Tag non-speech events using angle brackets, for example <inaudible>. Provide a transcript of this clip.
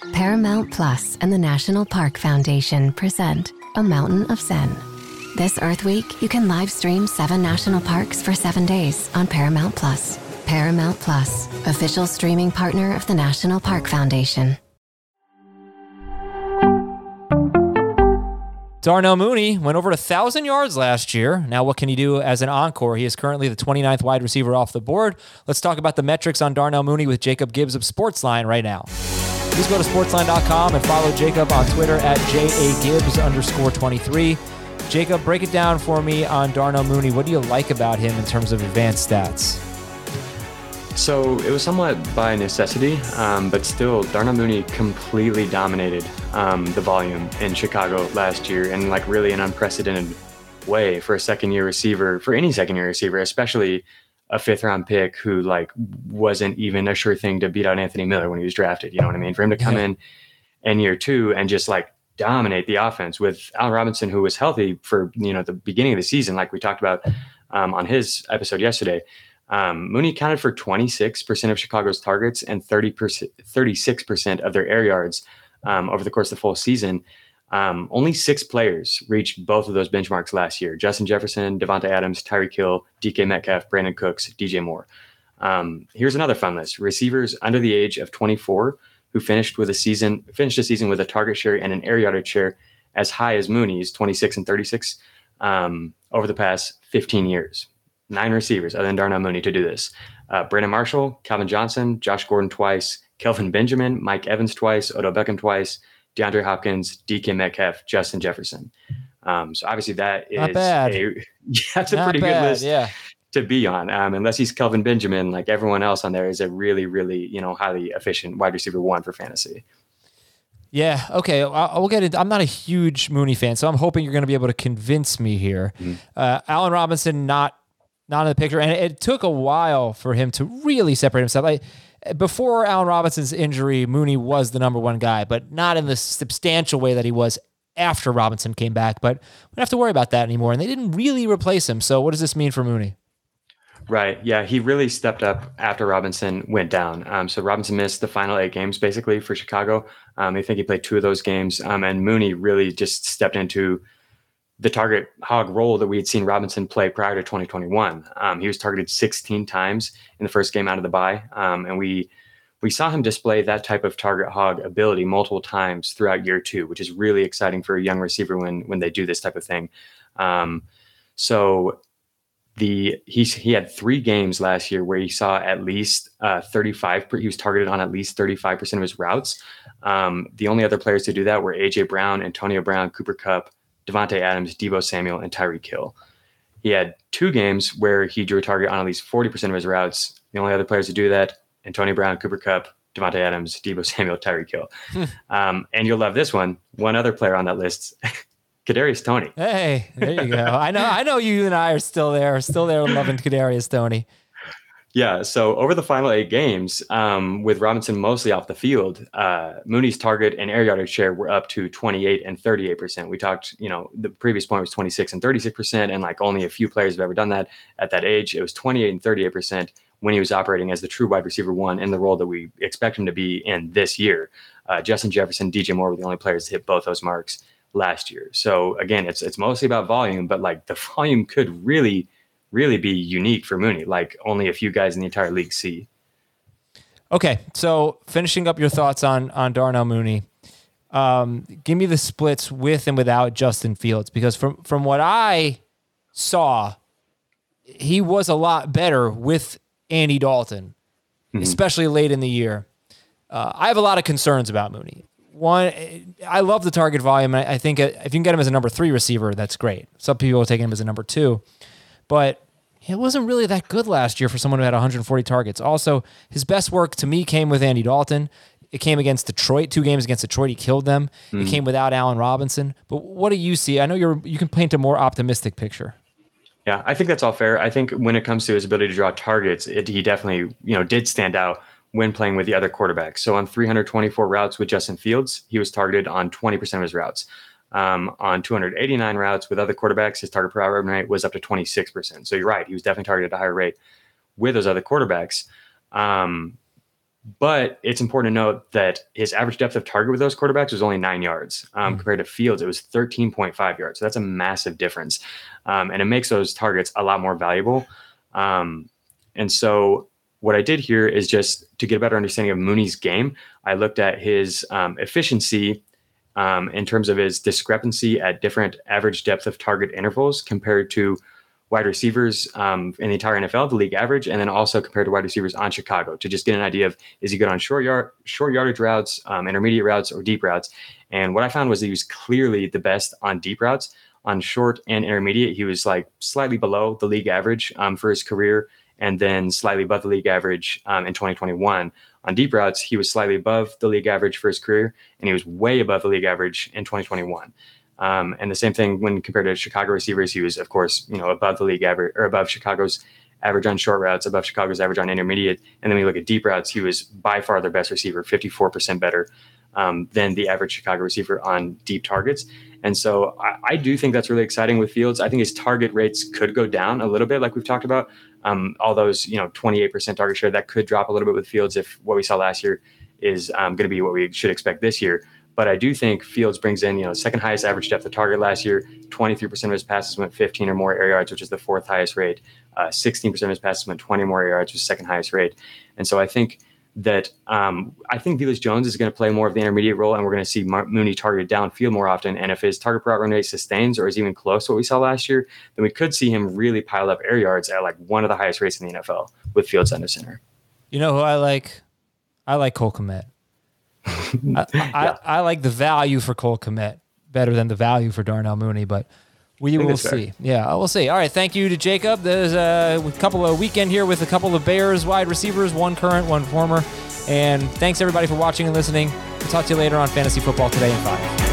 Paramount Plus and the National Park Foundation present A Mountain of Zen. This Earth Week, you can live stream seven national parks for seven days on Paramount Plus. Paramount Plus, official streaming partner of the National Park Foundation. Darnell Mooney went over a thousand yards last year. Now, what can he do as an encore? He is currently the 29th wide receiver off the board. Let's talk about the metrics on Darnell Mooney with Jacob Gibbs of Sportsline right now. Please go to sportsline.com and follow Jacob on Twitter at JAGibbs underscore 23. Jacob, break it down for me on Darnell Mooney. What do you like about him in terms of advanced stats? So it was somewhat by necessity, um, but still, Darnell Mooney completely dominated um, the volume in Chicago last year, and like really an unprecedented way for a second-year receiver, for any second-year receiver, especially a fifth-round pick who like wasn't even a sure thing to beat out Anthony Miller when he was drafted. You know what I mean? For him to come yeah. in in year two and just like dominate the offense with Allen Robinson, who was healthy for you know the beginning of the season, like we talked about um, on his episode yesterday. Um, Mooney accounted for 26% of Chicago's targets and 30 36% of their air yards um, over the course of the full season. Um, only six players reached both of those benchmarks last year Justin Jefferson, Davante Adams, Tyreek Hill, DK Metcalf, Brandin Cooks, DJ Moore. Um, here's another fun list receivers under the age of 24 who finished with a season finished a season with a target share and an air yardage share as high as Mooney's 26 and 36 um, over the past 15 years nine receivers other than Darnell Mooney to do this. Uh, Brandon Marshall, Calvin Johnson, Josh Gordon twice, Kelvin Benjamin, Mike Evans twice, Odell Beckham twice, DeAndre Hopkins, DK Metcalf, Justin Jefferson. Um, so obviously that is Not bad. A, <laughs> yeah, that's a Not pretty bad, good list yeah. to be on. Um, unless he's Kelvin Benjamin, like everyone else on there is a really, really you know highly efficient wide receiver one for fantasy. Yeah. Okay. I, will get it. I'm not a huge Mooney fan, so I'm hoping you're going to be able to convince me here. Mm-hmm. Uh, Allen Robinson, not not in the picture. And it took a while for him to really separate himself. Like before Allen Robinson's injury, Mooney was the number one guy, but not in the substantial way that he was after Robinson came back. But we don't have to worry about that anymore. And they didn't really replace him. So what does this mean for Mooney? Right. Yeah. He really stepped up after Robinson went down. Um, so Robinson missed the final eight games basically for Chicago. Um, I think he played two of those games. Um, and Mooney really just stepped into the target hog role that we had seen Robinson play prior to 2021. Um, he was targeted 16 times in the first game out of the bye, um, and we we saw him display that type of target hog ability multiple times throughout year two, which is really exciting for a young receiver when when they do this type of thing. Um, so the he he had three games last year where he saw at least uh, 35. He was targeted on at least 35 percent of his routes. Um, the only other players to do that were AJ Brown, Antonio Brown, Cooper Kupp, Davante Adams, Deebo Samuel, and Tyreek Hill. He had two games where he drew a target on at least 40% of his routes. The only other players to do that, Antonio Brown, Cooper Kupp, Davante Adams, Debo Samuel, Tyreek Hill. Hmm. um, and you'll love this one. One other player on that list, <laughs> Kadarius Toney. Hey, there you go. I know, I know you and I are still there, still there loving Kadarius Toney. Yeah. So over the final eight games, um, with Robinson mostly off the field, uh, Mooney's target and air yardage share were up to 28 and 38 percent. We talked, you know, the previous point was 26 and 36 percent, and like only a few players have ever done that at that age. It was 28 and 38 percent when he was operating as the true wide receiver one in the role that we expect him to be in this year. Uh, Justin Jefferson, DJ Moore were the only players to hit both those marks last year. So again, it's it's mostly about volume, but like the <laughs> volume could really really be unique for Mooney, like only a few guys in the entire league see. Okay, so finishing up your thoughts on on Darnell Mooney, um, give me the splits with and without Justin Fields because from from what I saw, he was a lot better with Andy Dalton, mm-hmm. especially late in the year. Uh, I have a lot of concerns about Mooney. One, I love the target volume. I think if you can get him as a number three receiver, that's great. Some people are taking him as a number two but it wasn't really that good last year for someone who had 140 targets. Also, his best work to me came with Andy Dalton. It came against Detroit, two games against Detroit. He killed them. Mm. It came without Allen Robinson. But what do you see? I know you're you can paint a more optimistic picture. Yeah, I think that's all fair. I think when it comes to his ability to draw targets, it, he definitely you know did stand out when playing with the other quarterbacks. So on 324 routes with Justin Fields, he was targeted on 20% of his routes. Um, on 289 routes with other quarterbacks, his target per route rate was up to 26%. So you're right. He was definitely targeted at a higher rate with those other quarterbacks. Um, But it's important to note that his average depth of target with those quarterbacks was only nine yards um, mm compared to Fields. It was 13.5 yards. So that's a massive difference. Um, and it makes those targets a lot more valuable. Um, and so what I did here is just to get a better understanding of Mooney's game, I looked at his um, efficiency um, in terms of his discrepancy at different average depth of target intervals compared to wide receivers um, in the entire NFL, the league average, and then also compared to wide receivers on Chicago to just get an idea of is he good on short yard, short yardage routes, um, intermediate routes, or deep routes. And what I found was he was clearly the best on deep routes. On short and intermediate, he was like slightly below the league average um, for his career and then slightly above the league average um, in 2021. On deep routes, he was slightly above the league average for his career, and he was way above the league average in 2021. Um, and the same thing when compared to Chicago receivers, he was, of course, you know, above the league average or above Chicago's average on short routes, above Chicago's average on intermediate. And then we look at deep routes, he was by far their best receiver, 54% better um, than the average Chicago receiver on deep targets. And so I, I, do think that's really exciting with Fields. I think his target rates could go down a little bit, like we've talked about. Um, all those, you know, 28% target share that could drop a little bit with Fields if what we saw last year is um, going to be what we should expect this year. But I do think Fields brings in, you know, second highest average depth of target last year. 23% of his passes went 15 or more air yards, which is the fourth highest rate. Uh, 16% of his passes went 20 more air yards, which is second highest rate. And so I think that um, I think Velus Jones is going to play more of the intermediate role, and we're going to see Mar- Mooney targeted downfield more often. And if his target per route run rate sustains or is even close to what we saw last year, then we could see him really pile up air yards at like one of the highest rates in the NFL with Fields under center. You know who I like? I like Cole Kmet. <laughs> I, yeah. I, I, like the value for Cole Kmet better than the value for Darnell Mooney, but we will see. Yeah, we'll see. All right. Thank you to Jacob. There's a couple of weekend here with a couple of Bears wide receivers, one current, one former. And thanks everybody for watching and listening. We'll talk to you later on Fantasy Football Today in 5.